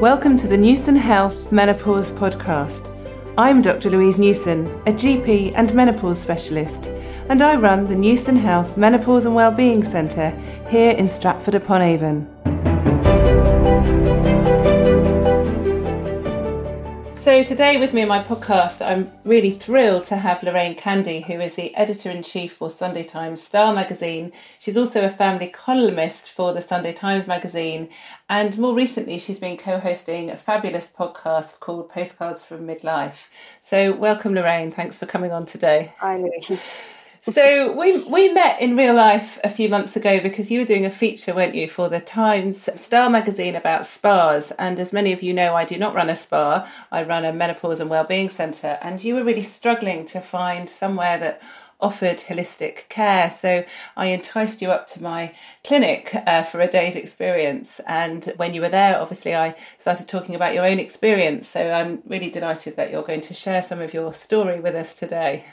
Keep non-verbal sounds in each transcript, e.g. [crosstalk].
Welcome to the Newson Health Menopause Podcast. I'm Dr. Louise Newson, a GP and menopause specialist, and I run the Newson Health Menopause and Wellbeing Centre here in Stratford upon Avon. So, today with me in my podcast, I'm really thrilled to have Lorraine Candy, who is the editor in chief for Sunday Times Style magazine. She's also a family columnist for the Sunday Times magazine, and more recently, she's been co hosting a fabulous podcast called Postcards from Midlife. So, welcome, Lorraine. Thanks for coming on today. Hi, Louise. So we we met in real life a few months ago because you were doing a feature, weren't you, for the Times Style magazine about spas. And as many of you know, I do not run a spa. I run a menopause and wellbeing centre. And you were really struggling to find somewhere that offered holistic care. So I enticed you up to my clinic uh, for a day's experience. And when you were there, obviously, I started talking about your own experience. So I'm really delighted that you're going to share some of your story with us today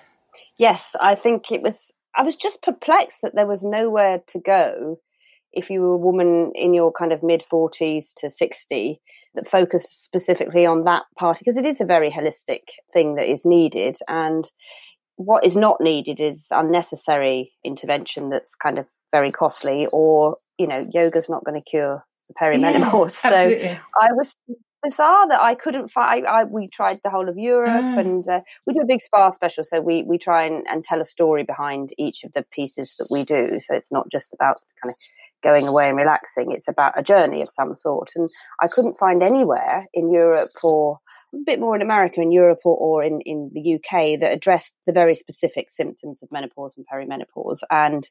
yes, I think it was. I was just perplexed that there was nowhere to go if you were a woman in your kind of mid 40s to 60 that focused specifically on that part because it is a very holistic thing that is needed and what is not needed is unnecessary intervention that's kind of very costly or you know yoga's not going to cure the perimenopause yeah, [laughs] so i was bizarre that I couldn't find. I, I, we tried the whole of Europe, mm. and uh, we do a big spa special. So we we try and, and tell a story behind each of the pieces that we do. So it's not just about kind of going away and relaxing. It's about a journey of some sort. And I couldn't find anywhere in Europe or a bit more in America, in Europe or, or in, in the UK that addressed the very specific symptoms of menopause and perimenopause and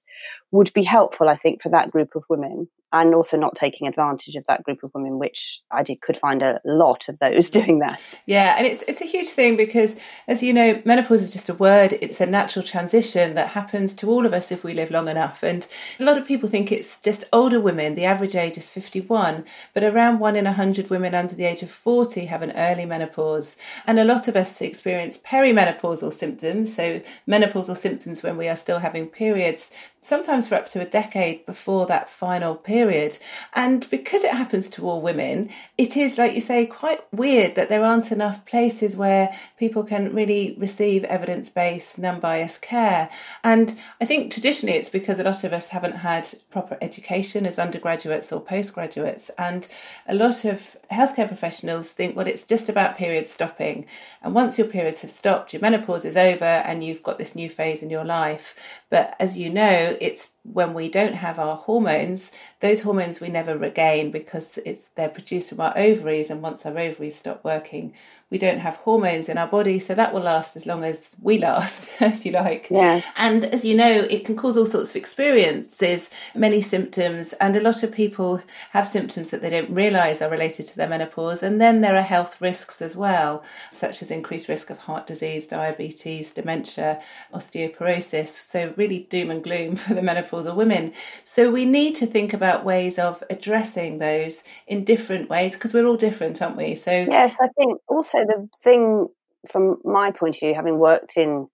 would be helpful, I think, for that group of women and also not taking advantage of that group of women, which I did, could find a lot of those [laughs] doing that. Yeah, and it's it's a huge thing because, as you know, menopause is just a word. It's a natural transition that happens to all of us if we live long enough. And a lot of people think it's just older women. The average age is fifty one, but around one in a hundred women under the age of forty have an early menopause, and a lot of us experience perimenopausal symptoms. So menopausal symptoms when we are still having periods sometimes for up to a decade before that final period. And because it happens to all women, it is, like you say, quite weird that there aren't enough places where people can really receive evidence based, non biased care. And I think traditionally it's because a lot of us haven't had proper education as undergraduates or postgraduates. And a lot of healthcare professionals think, well, it's just about periods stopping. And once your periods have stopped, your menopause is over and you've got this new phase in your life. But as you know, it's when we don't have our hormones, those hormones we never regain because it's they're produced from our ovaries, and once our ovaries stop working, we don't have hormones in our body, so that will last as long as we last, [laughs] if you like. Yeah. And as you know, it can cause all sorts of experiences, many symptoms, and a lot of people have symptoms that they don't realise are related to their menopause. And then there are health risks as well, such as increased risk of heart disease, diabetes, dementia, osteoporosis. So really doom and gloom [laughs] for the menopausal women. So we need to think about ways of addressing those in different ways because we're all different, aren't we? So yes, I think also the thing from my point of view, having worked in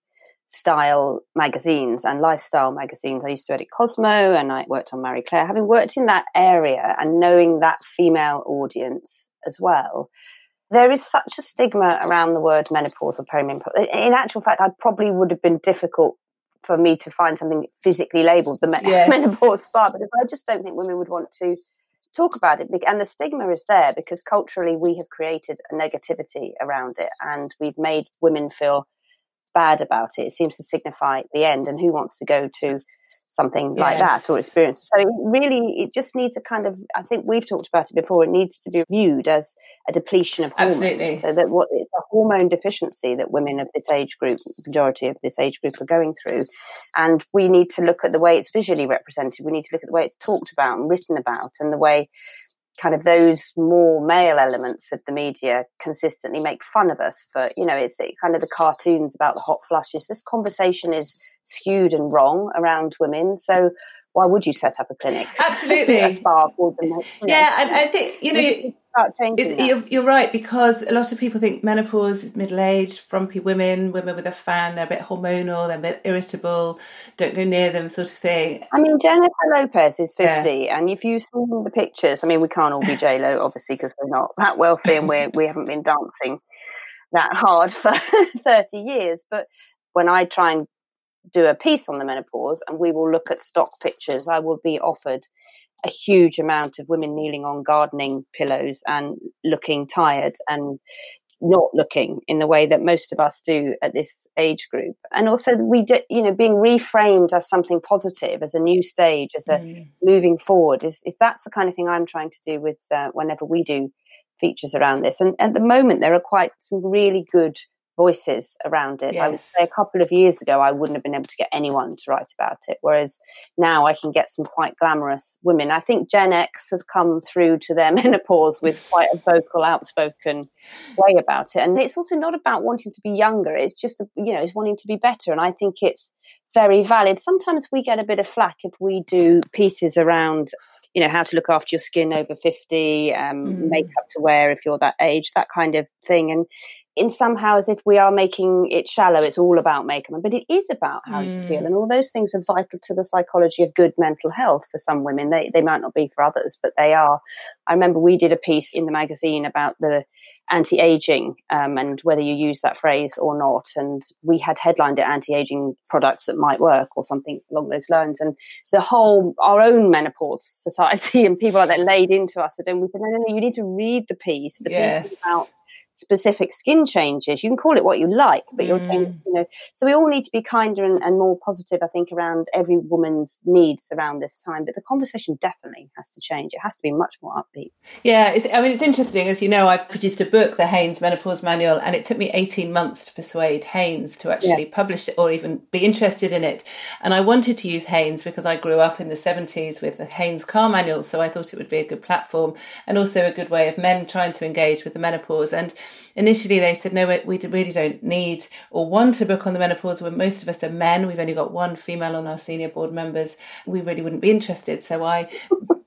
style magazines and lifestyle magazines, I used to edit Cosmo and I worked on Marie Claire. Having worked in that area and knowing that female audience as well, there is such a stigma around the word menopause or perimenopause. In actual fact, I probably would have been difficult for me to find something physically labelled the yes. menopause spa because I just don't think women would want to talk about it. And the stigma is there because culturally we have created a negativity around it and we've made women feel bad about it. It seems to signify the end. And who wants to go to something like that or experience. So it really, it just needs a kind of. I think we've talked about it before. It needs to be viewed as a depletion of hormones. Absolutely. So that what it's a hormone deficiency that women of this age group, majority of this age group, are going through, and we need to look at the way it's visually represented. We need to look at the way it's talked about and written about, and the way kind of those more male elements of the media consistently make fun of us for you know it's it, kind of the cartoons about the hot flushes. This conversation is skewed and wrong around women so why would you set up a clinic? Absolutely. [laughs] A spa for them yeah and i think you know [laughs] start changing. It, you're, you're, right because a lot of people think menopause is middle aged, frumpy women, women with a fan, they're a bit hormonal, they're a bit irritable, don't go near them, sort of thing. I mean, Jennifer Lopez is 50, yeah. and if you see the pictures, I mean, we can't all be J Lo, [laughs] obviously, because we're not that wealthy and we're, we haven't been dancing that hard [laughs] for 30 years. But when I try and do a piece on the menopause and we will look at stock pictures, I will be offered a huge amount of women kneeling on gardening pillows and looking tired and not looking in the way that most of us do at this age group. And also we do, you know, being reframed as something positive, as a new stage, as a mm. moving forward is, is that's the kind of thing I'm trying to do with uh, whenever we do features around this. And at the moment, there are quite some really good voices around it. Yes. I would say a couple of years ago, I wouldn't have been able to get anyone to write about it, whereas now I can get some quite glamorous women. I think Gen X has come through to their [laughs] menopause with quite a vocal, outspoken way about it. And it's also not about wanting to be younger, it's just, you know, it's wanting to be better. And I think it's very valid. Sometimes we get a bit of flack if we do pieces around, you know, how to look after your skin over 50, um, mm. makeup to wear if you're that age, that kind of thing. And in somehow as if we are making it shallow, it's all about makeup, but it is about how mm. you feel. And all those things are vital to the psychology of good mental health for some women. They, they might not be for others, but they are. I remember we did a piece in the magazine about the anti-aging um, and whether you use that phrase or not. And we had headlined it anti-aging products that might work or something along those lines. And the whole, our own menopause society [laughs] and people like that laid into us. And we said, no, no, no, you need to read the piece. The yes. piece about specific skin changes. You can call it what you like, but you're, mm. you know, so we all need to be kinder and, and, more positive, I think, around every woman's needs around this time. But the conversation definitely has to change. It has to be much more upbeat. Yeah, I mean, it's interesting. As you know, I've produced a book, The Haynes Menopause Manual, and it took me 18 months to persuade Haynes to actually yeah. publish it or even be interested in it. And I wanted to use Haynes because I grew up in the 70s with the Haynes car manual, so I thought it would be a good platform and also a good way of men trying to engage with the menopause. And initially they said, no, we really don't need or want a book on the menopause when most of us are men. We've only got one female on our senior board members. We really wouldn't be interested. So I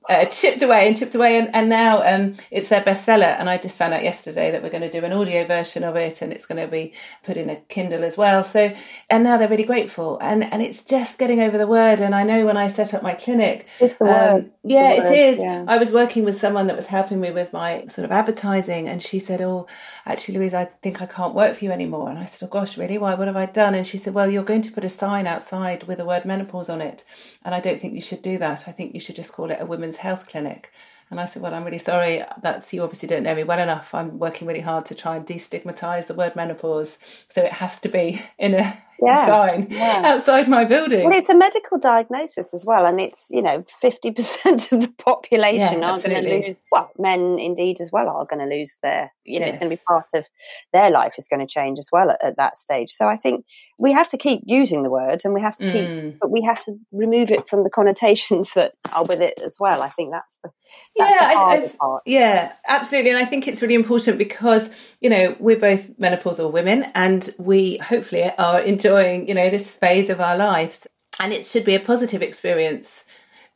uh, chipped away and chipped away, and, and now um, it's their bestseller. And I just found out yesterday that we're going to do an audio version of it, and it's going to be put in a Kindle as well. So, and now they're really grateful, and and it's just getting over the word. And I know when I set up my clinic, it's the um, word. Yeah, the word. it is. Yeah. I was working with someone that was helping me with my sort of advertising, and she said, "Oh, actually, Louise, I think I can't work for you anymore." And I said, "Oh gosh, really? Why? What have I done?" And she said, "Well, you're going to put a sign outside with the word menopause on it, and I don't think you should do that. I think you should just call it a women's health clinic." And I said, Well, I'm really sorry. That's you obviously don't know me well enough. I'm working really hard to try and destigmatize the word menopause. So it has to be in a yeah, sign yeah. outside my building. Well, it's a medical diagnosis as well, and it's you know fifty percent of the population yeah, are going to lose. Well, men indeed as well are going to lose their. You know, yes. it's going to be part of their life is going to change as well at, at, that stage. So I think we have to keep using the word, and we have to keep, mm. but we have to remove it from the connotations [laughs] that are with it as well. I think that's the that's yeah, the I, I, part. yeah, absolutely, and I think it's really important because you know we're both menopausal women, and we hopefully are enjoying enjoying, you know, this phase of our lives. And it should be a positive experience.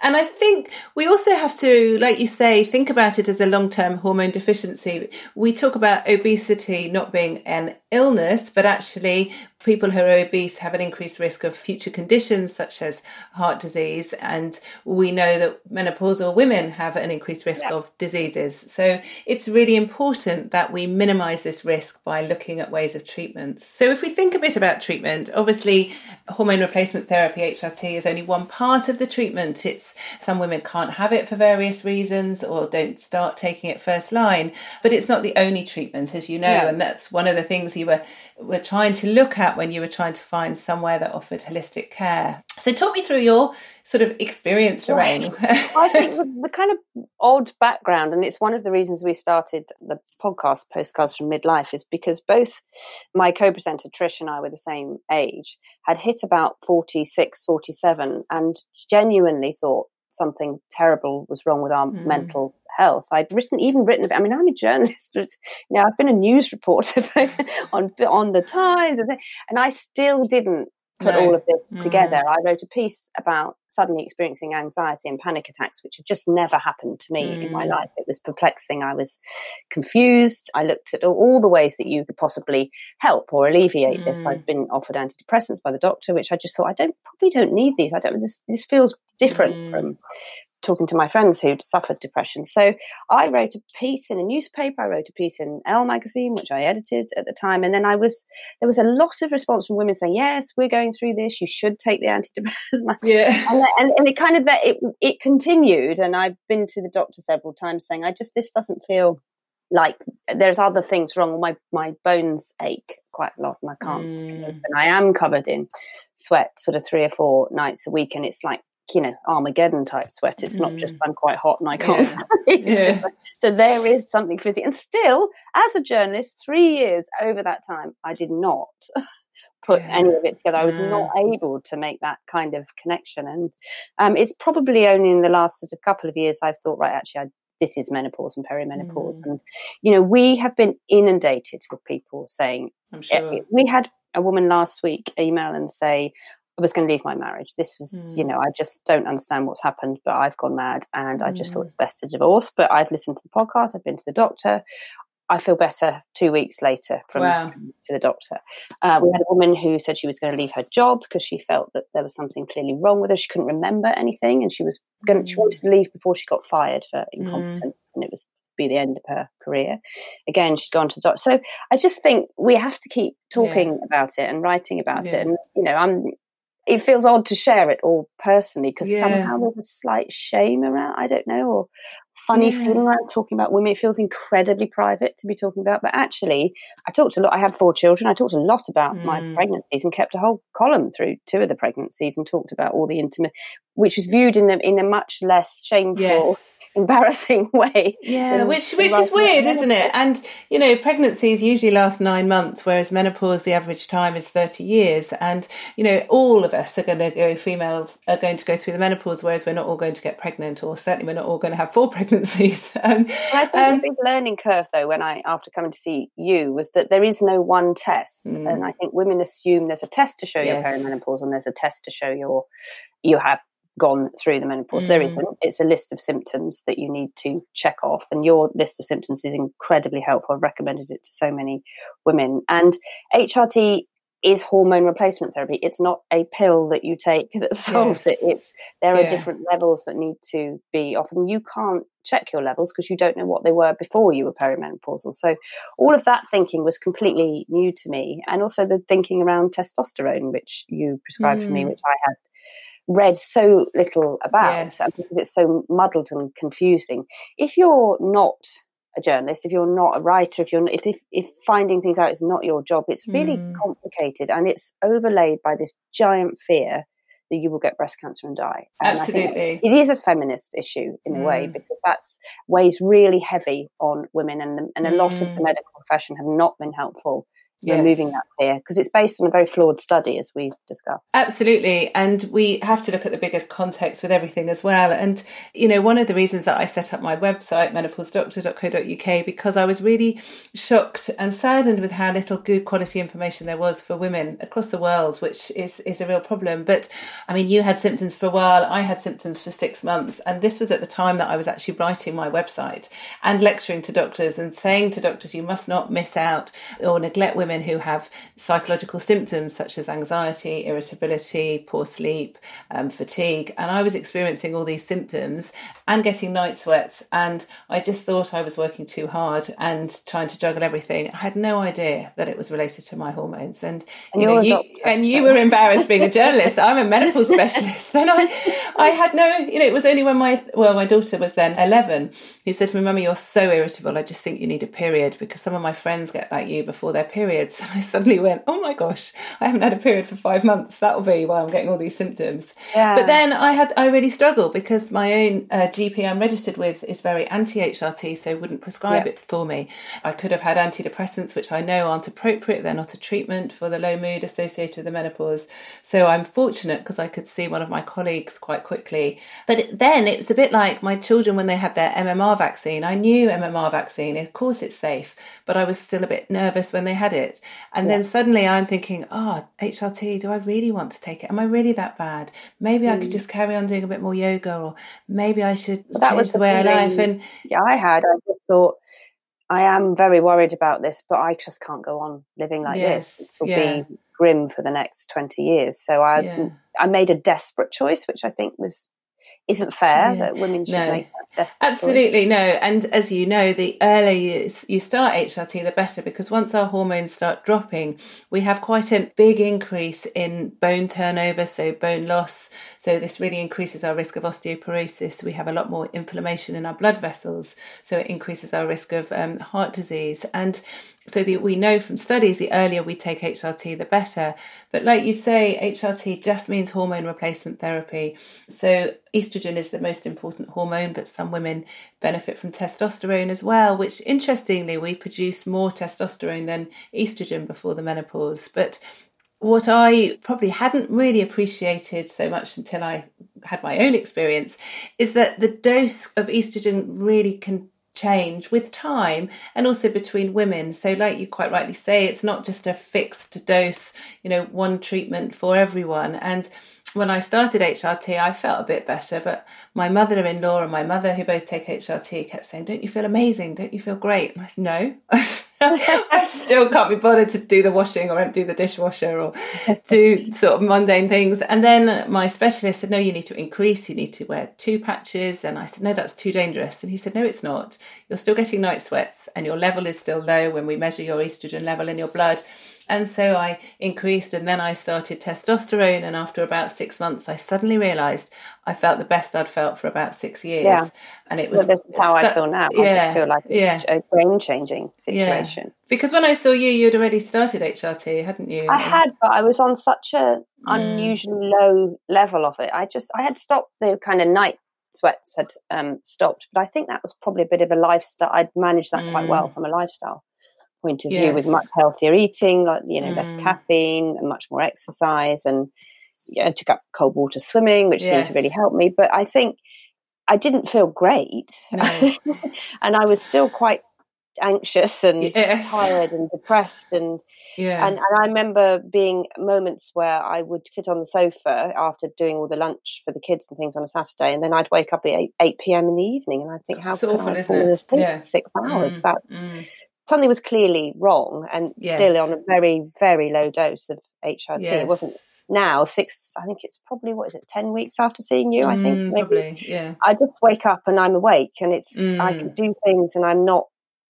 And I think we also have to, like you say, think about it as a long term hormone deficiency. We talk about obesity not being an illness, but actually people who are obese have an increased risk of future conditions such as heart disease. And we know that menopausal women have an increased risk yeah. of diseases. So it's really important that we minimize this risk by looking at ways of treatments. So if we think a bit about treatment, obviously hormone replacement therapy, HRT, is only one part of the treatment. It's some women can't have it for various reasons or don't start taking it first line, but it's not the only treatment, as you know, yeah. and that's one of the things you were, were trying to look at when you were trying to find somewhere that offered holistic care. So, talk me through your sort of experience, Lorraine. [laughs] I think the, the, kind of odd background, and it's one of the reasons we started the podcast, Postcards from Midlife, is because both my co presenter Trish and I were the same age, had hit about 46, 47, and genuinely thought something terrible was wrong with our mm. mental health. I'd written, even written about, I mean, I'm a journalist, [laughs] but, you know, I've been a news reporter [laughs] on, on the Times and, and I still didn't put no. all of this mm. together. I wrote a piece about suddenly experiencing anxiety and panic attacks, which had just never happened to me mm. in my mm. life. It was perplexing. I was confused. I looked at all, the ways that you could possibly help or alleviate mm. this. I'd been offered antidepressants by the doctor, which I just thought I don't probably don't need these. I don't. This this feels different mm. from talking to my friends who'd suffered depression. So I wrote a piece in a newspaper. I wrote a piece in Elle magazine, which I edited at the time. And then I was, there was a lot of response from women saying, yes, we're going through this. You should take the antidepressant. [laughs] Yeah. And, and, and it kind of, it, it continued. And I've been to the doctor several times saying, I just, this doesn't feel like there's other things wrong. My, my bones ache quite a lot and I can't mm. And I am covered in sweat sort of three or four nights a week. And it's like you know Armageddon type sweat. It's mm. not just mm. I'm quite hot and I can't yeah. [laughs] yeah. So there is something physical. And still, as a journalist, three years over that time, I did not [laughs] put yeah. any of it together. I was not able to make that kind of connection. And um, it's probably only in the last sort of couple of years I've thought, right, actually, I, this is menopause and perimenopause. Mm. And, you know, we have been inundated with people saying, sure. we had a woman last week email and say, I was going to leave my marriage. This was, mm. you know, I just don't understand what's happened, but I've gone mad and I just thought it's best to divorce. But I've listened to the podcast, I've been to the doctor. I feel better two weeks later from wow. to the doctor. Uh, we had a woman who said she was going to leave her job because she felt that there was something clearly wrong with her. She couldn't remember anything, and she was going. Mm. She wanted to leave before she got fired for incompetence, and it was be the end of her career. Again, she'd gone to the doctor. So I just think we have to keep talking yeah. about it and writing about yeah. it. And you know, I'm it feels odd to share it all personally because yeah. somehow there's a slight shame around, I don't know, or funny yeah. feeling around talking about women. It feels incredibly private to be talking about. But actually, I talked a lot. I had four children. I talked a lot about mm. my pregnancies and kept a whole column through two of the pregnancies and talked about all the intimate, which was viewed in a, in a much less shameful. Yes [laughs] embarrassing way. Yeah, which which is weird, isn't it? And you know, pregnancies usually last nine months, whereas menopause, the average time is thirty years. And you know, all of us are going to go. Females are going to go through the menopause, whereas we're not all going to get pregnant, or certainly we're not all going to have four [laughs] pregnancies. [laughs] Um, I think um, the big learning curve, though, when I after coming to see you, was that there is no one test, mm. and I think women assume there's a test to show yes. your perimenopause, and there's a test to show your you have gone through the menopause. Mm. There isn't. It's a list of symptoms that you need to check off, and your list of symptoms is incredibly helpful. I've recommended it to so many women. And HRT is hormone replacement therapy. It's not a pill that you take [laughs] that solves yes. it. It's there are different levels that need to be often. You can't check your levels because you don't know what they were before you were perimenopausal. So all of that thinking was completely new to me, and also the thinking around testosterone, which you prescribed mm. for me, which I had read so little about yes. because it's so muddled and confusing. If you're not a journalist, if you're not a writer, if you're not, if, if finding things out is not your job, it's really mm. complicated and it's overlaid by this giant fear that you will get breast cancer and die. And Absolutely, it is a feminist issue in mm. a way mm. because that's weighs really heavy on women, and and a lot of the mm. medical profession have not been helpful yes. removing that fear because it's based on a very flawed study as we discussed absolutely and we have to look at the bigger context with everything as well and you know one of the reasons that i set up my website menopausedoctor.co.uk because i was really shocked and saddened with how little good quality information there was for women across the world which is is a real problem but i mean you had symptoms for a while i had symptoms for six months and this was at the time that i was actually writing my website and lecturing to doctors and saying to doctors you must not miss out or neglect women women who have psychological symptoms such as anxiety, irritability, poor sleep, um, fatigue. And I was experiencing all these symptoms and getting night sweats. And I just thought I was working too hard and trying to juggle everything. I had no idea that it was related to my hormones. And, and you, know, you, doctor, and so. you were embarrassed being a journalist. I'm a menopause specialist. And I, I had no, you know, it was only when my, well, my daughter was then 11 who said to me, Mummy, you're so irritable. I just think you need a period because some of my friends get like you before their period periods. And I suddenly went, oh my gosh, I haven't had a period for five months. That'll be why I'm getting all these symptoms. Yeah. But then I had, I really struggled because my own uh, GP I'm registered with is very anti HRT, so wouldn't prescribe yeah. it for me. I could have had antidepressants, which I know aren't appropriate. They're not a treatment for the low mood associated with the menopause. So I'm fortunate because I could see one of my colleagues quite quickly. But then it was a bit like my children when they had their MMR vaccine. I knew MMR vaccine, of course it's safe, but I was still a bit nervous when they had it. It. And yeah. then suddenly I'm thinking, oh, HRT, do I really want to take it? Am I really that bad? Maybe mm. I could mm. just carry on doing a bit more yoga or maybe I should well, change the, the way feeling, I live. And yeah, I had, I just thought, I am very worried about this, but I just can't go on living like yes, this. It will yeah. be grim for the next 20 years. So I, yeah. I made a desperate choice, which I think was isn't fair yeah. that women should no. make Absolutely choice. no. And as you know, the earlier you, you start HRT, the better, because once our hormones start dropping, we have quite a big increase in bone turnover, so bone loss. So this really increases our risk of osteoporosis. We have a lot more inflammation in our blood vessels, so it increases our risk of um, heart disease. And so that we know from studies the earlier we take HRT, the better. But like you say, HRT just means hormone replacement therapy. So estrogen is the most important hormone, but some women benefit from testosterone as well, which interestingly, we produce more testosterone than estrogen before the menopause. But what I probably hadn't really appreciated so much until I had my own experience is that the dose of estrogen really can change with time and also between women. So, like you quite rightly say, it's not just a fixed dose, you know, one treatment for everyone. And when I started HRT, I felt a bit better, but my mother in law and my mother, who both take HRT, kept saying, Don't you feel amazing? Don't you feel great? And I said, No. [laughs] I still can't be bothered to do the washing or empty the dishwasher or do sort of mundane things. And then my specialist said, No, you need to increase, you need to wear two patches. And I said, No, that's too dangerous. And he said, No, it's not. You're still getting night sweats and your level is still low when we measure your estrogen level in your blood. And so I increased and then I started testosterone. And after about six months, I suddenly realized I felt the best I'd felt for about six years. Yeah. And it was well, this is how so, I feel now. Yeah, I just feel like yeah. a brain changing situation. Yeah. Because when I saw you, you'd already started HRT, hadn't you? I had, but I was on such a mm. unusually low level of it. I just, I had stopped the kind of night sweats had um, stopped, but I think that was probably a bit of a lifestyle. I'd managed that mm. quite well mm. from a lifestyle point of yes. view with much healthier eating, like you know, mm. less caffeine and much more exercise, and yeah, I took up cold water swimming, which yes. seemed to really help me. But I think I didn't feel great, no. [laughs] and I was still quite anxious and yes. tired and depressed and yeah and, and i remember being moments where i would sit on the sofa after doing all the lunch for the kids and things on a saturday and then i'd wake up at 8, 8 p.m in the evening and i'd think how can awful, i fall asleep yeah. six hours mm, that's mm something was clearly wrong and yes. still on a very, very low dose of HRT. Yes. It wasn't now six, I think it's probably, what is it, 10 weeks after seeing you, I think. Mm, probably, yeah. I just wake up and I'm awake and it's, mm. I can mm. do things and I'm not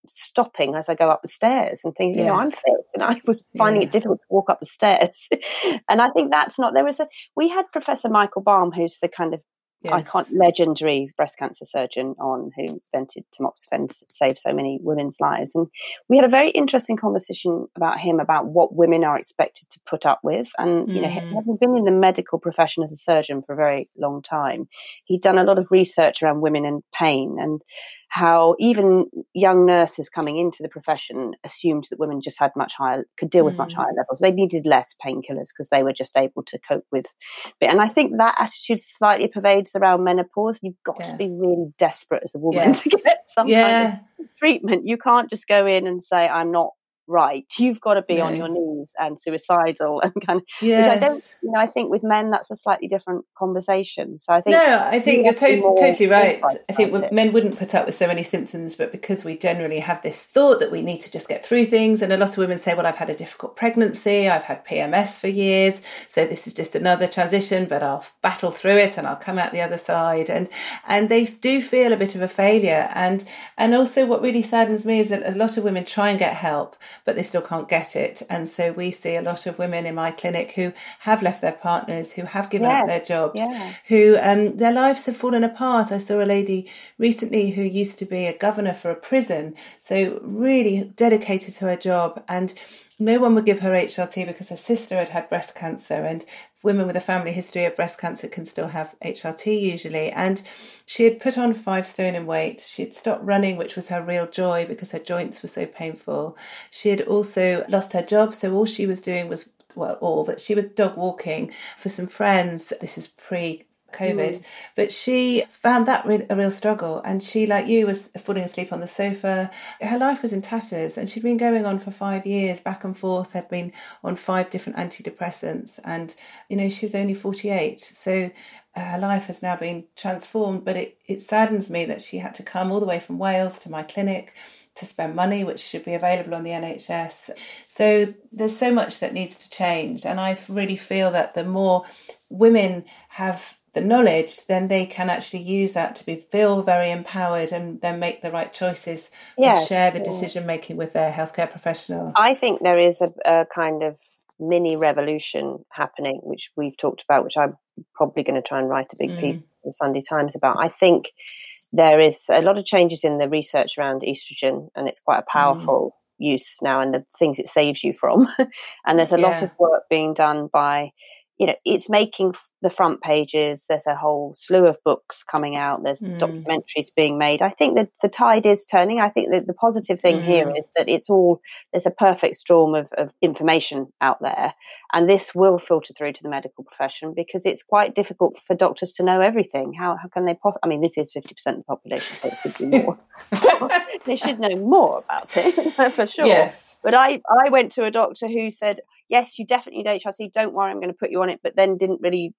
stopping as I go up the stairs and thinking, yeah. you know, I'm fit. And I was finding yeah. it difficult to walk up the stairs. [laughs] and I think that's not, there was a, we had Professor Michael Baum, who's the kind of yes. icon, legendary breast cancer surgeon on who invented tamoxifen, saved so many women's lives. And we had a very interesting conversation about him about what women are expected to put up with. And, you know, mm. having been in the medical profession as a surgeon for a very long time, he'd done a lot of research around women and pain and how even young nurses coming into the profession assumed that women just had much higher, could deal with mm. much higher levels. They needed less painkillers because they were just able to cope with it. And I think that attitude slightly pervades around menopause. You've got yeah. to be really desperate as a woman [laughs] yes. to get some yeah. kind of treatment. You can't just go in and say, I'm not right. You've got to be on your knees and suicidal [laughs] and kind of. Yes. Which I don't, you know, I think with men that's a slightly different conversation. So I think. No, I think you're to- totally right. I think it. men wouldn't put up with so many symptoms, but because we generally have this thought that we need to just get through things, and a lot of women say, "Well, I've had a difficult pregnancy, I've had PMS for years, so this is just another transition, but I'll battle through it and I'll come out the other side," and and they do feel a bit of a failure, and and also what really saddens me is that a lot of women try and get help but they still can't get it. And so we see a lot of women in my clinic who have left their partners, who have given yes. up their jobs, yeah. who um, their lives have fallen apart. I saw a lady recently who used to be a governor for a prison, so really dedicated to her job and no one would give her HRT because her sister had had breast cancer, and women with a family history of breast cancer can still have HRT usually. And she had put on five stone in weight. She had stopped running, which was her real joy because her joints were so painful. She had also lost her job, so all she was doing was well, all, but she was dog walking for some friends. This is pre COVID. Mm. But she found that re- a real struggle. And she, like you, was falling asleep on the sofa. Her life was in tatters. And she'd been going on for five years, back and forth, had been on five different antidepressants. And, you know, she was only 48. So her life has now been transformed. But it, it saddens me that she had to come all the way from Wales to my clinic to spend money, which should be available on the NHS. So there's so much that needs to change. And I really feel that the more women have the knowledge, then they can actually use that to be feel very empowered and then make the right choices yes. and share the decision making with their healthcare professional. I think there is a, a kind of mini revolution happening, which we've talked about, which I'm probably going to try and write a big mm. piece in Sunday Times about. I think there is a lot of changes in the research around estrogen, and it's quite a mm. powerful mm. use now, and the things it saves you from. [laughs] and there's a yeah. lot of work being done by you know, it's making the front pages. There's a whole slew of books coming out. There's mm. documentaries being made. I think that the tide is turning. I think that the positive thing mm. here is that it's all there's a perfect storm of, of information out there, and this will filter through to the medical profession because it's quite difficult for doctors to know everything. How how can they possibly? I mean, this is fifty percent of the population, so it could be more. [laughs] [laughs] they should know more about it [laughs] for sure. Yes. But I, I went to a doctor who said, yes, you definitely need HRT. Don't worry, I'm going to put you on it. But then didn't really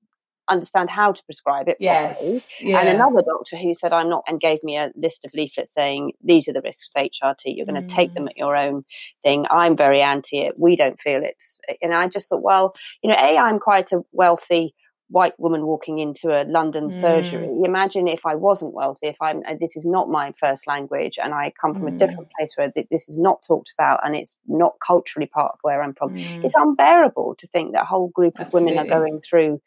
understand how to prescribe it properly. Yes, yeah. And another doctor who said I'm not and gave me a list of leaflets saying these are the risks with HRT. You're going to mm. take them mm. at your own thing. I'm very anti it. We don't feel it. And I just thought, well, you know, A, I'm quite a wealthy white woman walking into a London mm. surgery. Imagine if I wasn't wealthy, if I'm, this is not my first language and I come from mm. a different place where this is not talked about and it's not culturally part of where I'm from. Mm. It's unbearable to think that a whole group of Absolutely. women are going through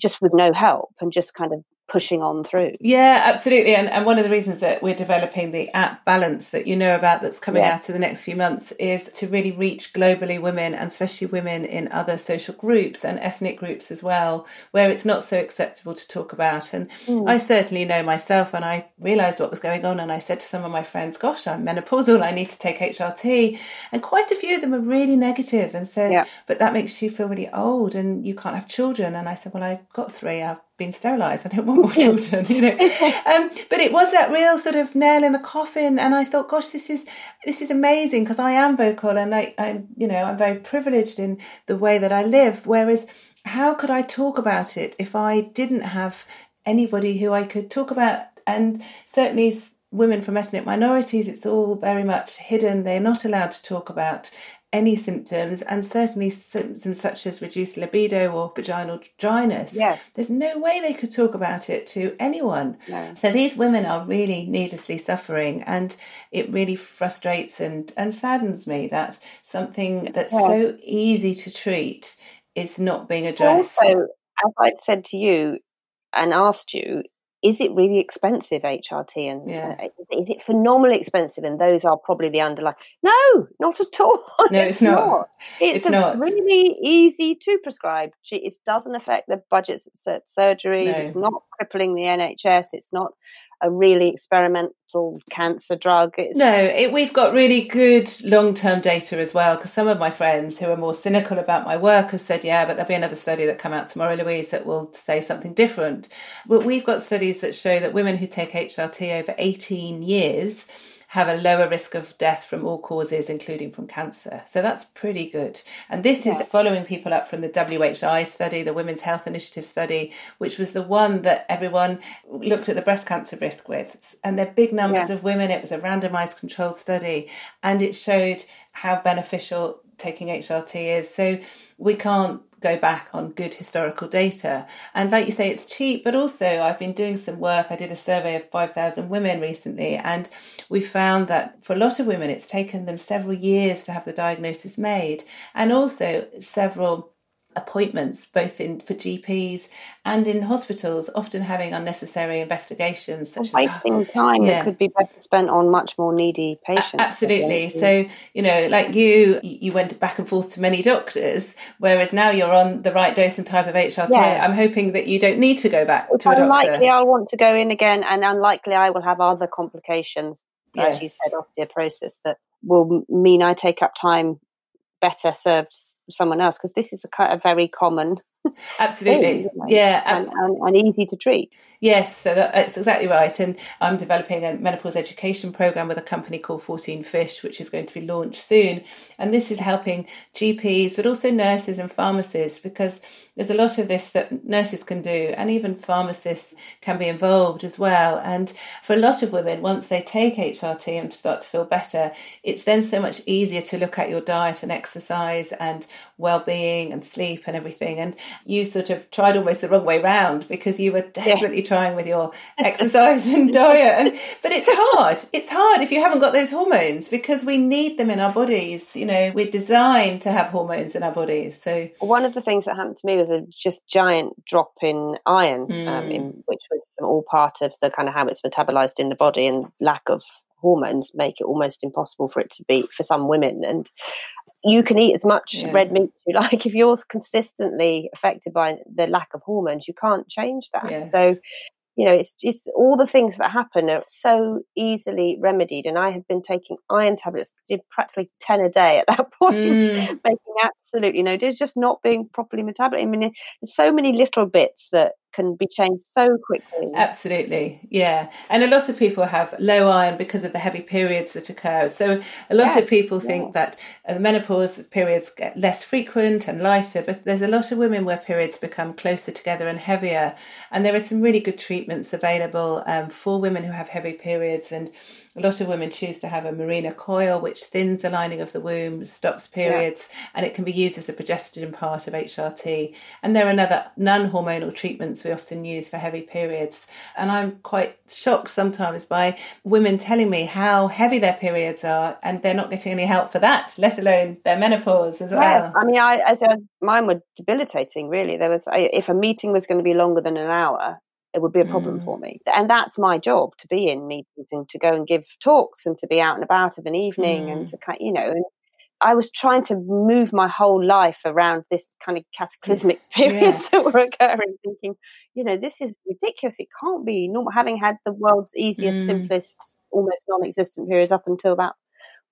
just with no help and just kind of pushing on through. Yeah, absolutely. And, and one of the reasons that we're developing the app Balance that you know about that's coming yeah. out in the next few months is to really reach globally women and especially women in other social groups and ethnic groups as well, where it's not so acceptable to talk about. And mm. I certainly know myself when I realised what was going on and I said to some of my friends, Gosh, I'm menopausal, I need to take HRT. And quite a few of them were really negative and said, yeah. But that makes you feel really old and you can't have children. And I said, Well, I've got three, I've been sterilised. I don't want more [laughs] children, you know. [laughs] Um, but it was that real sort of nail in the coffin, and I thought, gosh, this is this is amazing because I am vocal and I, I'm, you know, I'm very privileged in the way that I live. Whereas, how could I talk about it if I didn't have anybody who I could talk about? And certainly women from ethnic minorities, it's all very much hidden. They're not allowed to talk about any symptoms, and certainly symptoms such as reduced libido or vaginal dryness. Yes. There's no way they could talk about it to anyone. No. So these women are really needlessly suffering, and it really frustrates and, and saddens me that something that's yeah. so easy to treat is not being addressed. Also, as I'd said to you and asked you, is it really expensive HRT and yeah. uh, is it phenomenally expensive and those are probably the underlying no not at all [laughs] no it's, it's not. not. it's, it's not really easy to prescribe it doesn't affect the budgets at surgeries no. it's not crippling the NHS it's not a really cancer drug. It's... No, it, we've got really good long term data as well. Because some of my friends who are more cynical about my work have said, "Yeah, but there'll be another study that come out tomorrow, Louise, that will say something different." But we've got studies that show that women who take HRT over eighteen years have a lower risk of death from all causes, including from cancer. So that's pretty good. And this yeah. is following people up from the WHI study, the Women's Health Initiative study, which was the one that everyone looked at the breast cancer risk with. And they're big numbers yeah. of women. It was a randomized controlled study and it showed how beneficial taking HRT is. So we can't go back on good historical data. And like you say, it's cheap, but also I've been doing some work. I did a survey of 5,000 women recently, and we found that for a lot of women, it's taken them several years to have the diagnosis made, and also several appointments, both in for GPs and in hospitals, often having unnecessary investigations, such well, uh, wasting as, time yeah. that could be better spent on much more needy patients. A- absolutely. So you know, like you, you went back and forth to many doctors, whereas now you're on the right dose and type of HRT. Yeah. I'm hoping that you don't need to go back it's to a doctor. Unlikely, I'll want to go in again, and unlikely I will have other complications, yes. as you said, osteoporosis that will mean I take up time better served someone else because this is a, a very common [laughs] Absolutely. Oh, you Yeah. and, and, and easy to treat. Yes, so that, that's exactly right. And I'm developing a menopause education program with a company called FourteenFish, which is going to be launched soon. And this is helping GPs, but also nurses and pharmacists, because there's a lot of this that nurses can do, and even pharmacists can be involved as well. And for a lot of women, once they take HRT and start to feel better, it's then so much easier to look at your diet and exercise and well-being and sleep and everything. And you sort of tried almost the wrong way round because you were desperately yeah. trying with your [laughs] exercise and diet. But it's hard. It's hard if you haven't got those hormones because we need them in our bodies. You know, we're designed to have hormones in our bodies. So one of the things that happened to me was a just giant drop in iron, mm. um, in, hmm. which was all part of the kind of how it's metabolized in the body and lack of hormones make it almost impossible for it to be for some women and you can eat as much yeah. red meat as you like [laughs] if you're consistently affected by the lack of hormones you can't change that yes. so you know, it's just all the things that happen are so easily remedied. And I had been taking iron tablets, did practically 10 a day at [laughs] that point, mm. making absolutely no difference, just not being properly metabolized. I mean, there's so many little bits that can be changed so quickly. Absolutely, yeah. And a lot of people have low iron because of the heavy periods that occur. So a lot yes, of people think yeah. that uh, menopause periods get less frequent and lighter, but there's a lot of women where periods become closer together and heavier. And there are some really good treatments available um, for women who have heavy periods and a lot of women choose to have a Mirena coil, which thins the lining of the womb, stops periods, yeah. and it can be used as a progestin part of HRT. And there are another non hormonal treatments we often use for heavy periods. And I'm quite shocked sometimes by women telling me how heavy their periods are, and they're not getting any help for that, let alone their menopause as well. Yeah. I mean, I, as a, mine were debilitating, really. There was, if a meeting was going to be longer than an hour, it would be a problem mm. for me. And that's my job to be in meetings and to go and give talks and to be out and about of an evening mm. and to kind, you know, and I was trying to move my whole life around this kind of cataclysmic [laughs] periods yeah. that were occurring, thinking, you know, this is ridiculous. It can't be normal. Having had the world's easiest, mm. simplest, almost non-existent periods up until that.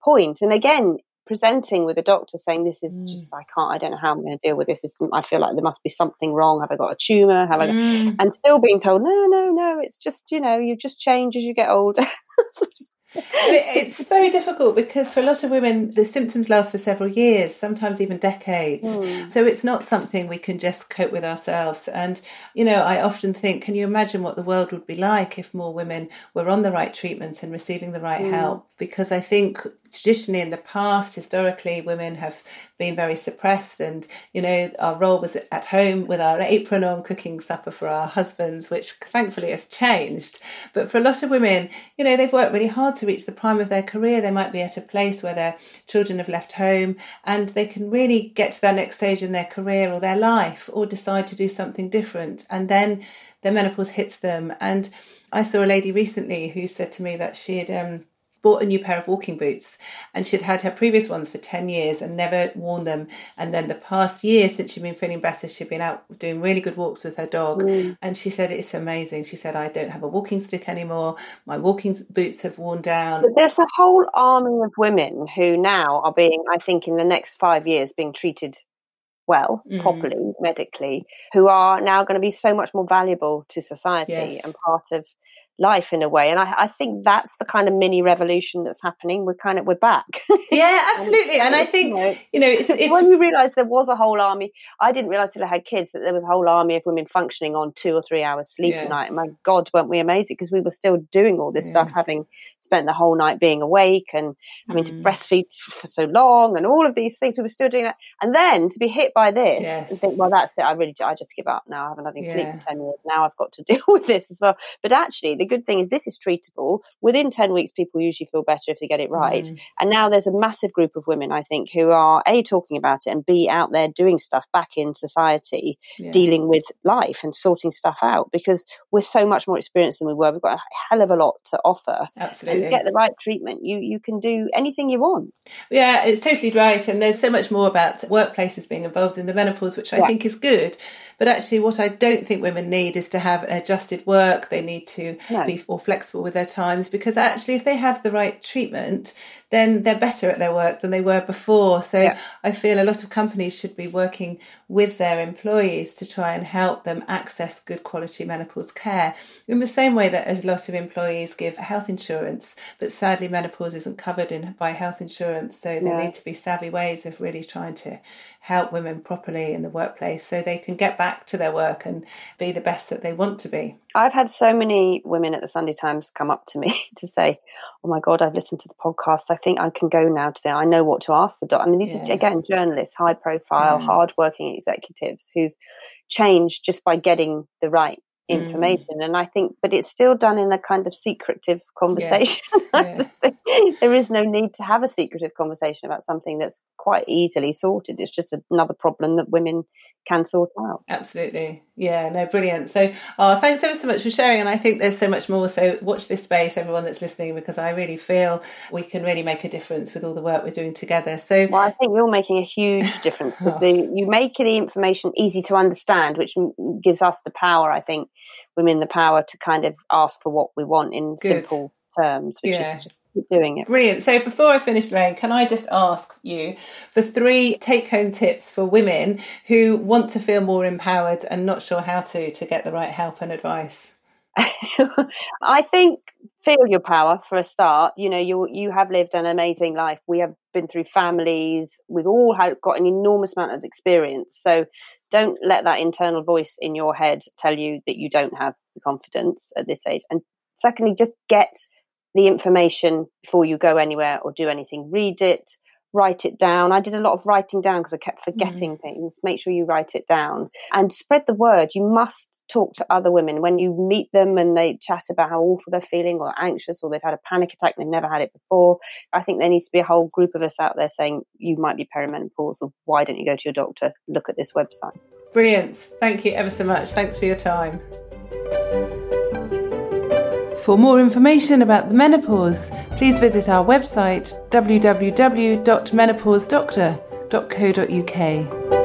And again, presenting with a doctor saying this is mm. just I can't I don't know how I'm going to deal with this. this I feel like there must be something wrong. Have I got a tumor? Have I? Mm. And still being told no, no, no. It's just you know you just change as you get older. [laughs] [laughs] it's very difficult because for a lot of women, the symptoms last for several years, sometimes even decades. Mm. So it's not something we can just cope with ourselves. And, you know, I often think, can you imagine what the world would be like if more women were on the right treatments and receiving the right mm. help? Because I think traditionally in the past, historically, women have been very suppressed. And, you know, our role was at home with our apron on, cooking supper for our husbands, which thankfully has changed. But for a lot of women, you know, they've worked really hard to reach the prime of their career. They might be at a place where their children have left home and they can really get to their next stage in their career or their life or decide to do something different. And then their menopause hits them. And I saw a lady recently who said to me that she had, um, bought a new pair of walking boots and she'd had her previous ones for 10 years and never worn them. And then the past year, since she'd been feeling better, she'd been out doing really good walks with her dog. Mm. And she said, It's amazing. She said, I don't have a walking stick anymore. My walking boots have worn down. But there's a whole army of women who now are being, I think, in the next five years, being treated well, mm. properly, medically, who are now going to be so much more valuable to society yes. and part of life in a way. And I, I, think that's the kind of mini revolution that's happening. We're kind of we're back. [laughs] Yeah, absolutely. and, and I think you know, it's, it's... when we realised there was a whole army. I didn't realise till I had kids that there was a whole army of women functioning on two or three hours sleep yes. a night. And my God, weren't we amazing? Because we were still doing all this yeah. stuff, having spent the whole night being awake and having mm. to breastfeed for so long, and all of these things. We were still doing that, and then to be hit by this yes. and think, well, that's it. I really, I just give up now. I haven't had any yeah. sleep for ten years. Now I've got to [laughs] deal with this as well. But actually, the good thing is this is treatable. Within 10 weeks, people usually feel better if they get it right. Mm. And now there's a massive group of women, I think, who are A, talking about it and B, out there doing stuff back in society, yeah. dealing with life and sorting stuff out because we're so much more experienced than we were. We've got a hell of a lot to offer. Absolutely. Get the right treatment, you, you can do anything you want. Yeah, it's totally right. And there's so much more about workplaces being involved in the menopause, which I yeah. think is good. But actually, what I don't think women need is to have adjusted work. They need to no. be more flexible with their times because actually, if they have the right treatment, then they're better at their work than they were before. So yeah. I feel a lot of companies should be working with their employees to try and help them access good quality menopause care in the same way that a lot of employees give health insurance, but sadly menopause isn't covered in by health insurance. So there yeah. need to be savvy ways of really trying to help women properly in the workplace so they can get back to their work and be the best that they want to be. I've had so many women at the Sunday Times come up to me [laughs] to say, "Oh my God, I've listened to the podcast. I think I can go now to today. I know what to ask the doctor." I mean, these yeah. are again journalists, high profile, mm. hard-working executives who've changed just by getting the right Mm. information mm. and i think but it's still done in a kind of secretive [laughs] conversation yes. yeah. there is no need to have a secretive conversation about something that's quite easily sorted it's just another problem that women can sort out absolutely yeah no brilliant so oh thanks ever so much for sharing and i think there's so much more so watch this space everyone that's listening because i really feel we can really make a difference with all the work we're doing together so well i think you're making a huge [laughs] difference oh. the, you make the information easy to understand which gives us the power i think women the power to kind of ask for what we want in Good. simple terms, which yeah. is just doing it. Brilliant. So before I finish, Lorraine, can I just ask you for three take home tips for women who want to feel more empowered and not sure how to to get the right help and advice? [laughs] I think feel your power for a start. You know, you you have lived an amazing life. We have been through families. We've all had got an enormous amount of experience. So don't let that internal voice in your head tell you that you don't have the confidence at this age. And secondly, just get the information before you go anywhere or do anything. Read it, write it down. I did a lot of writing down because I kept forgetting mm. things. Make sure you write it down and spread the word. You must talk to other women when you meet them and they chat about how awful they're feeling or anxious or they've had a panic attack they've never had it before. I think there needs to be a whole group of us out there saying you might be perimenopausal. Why don't you go to your doctor? Look at this website. Brilliant. Thank you ever so much. Thanks for your time. For more information about the menopause, please visit our website www.menopausedoctor.co.uk.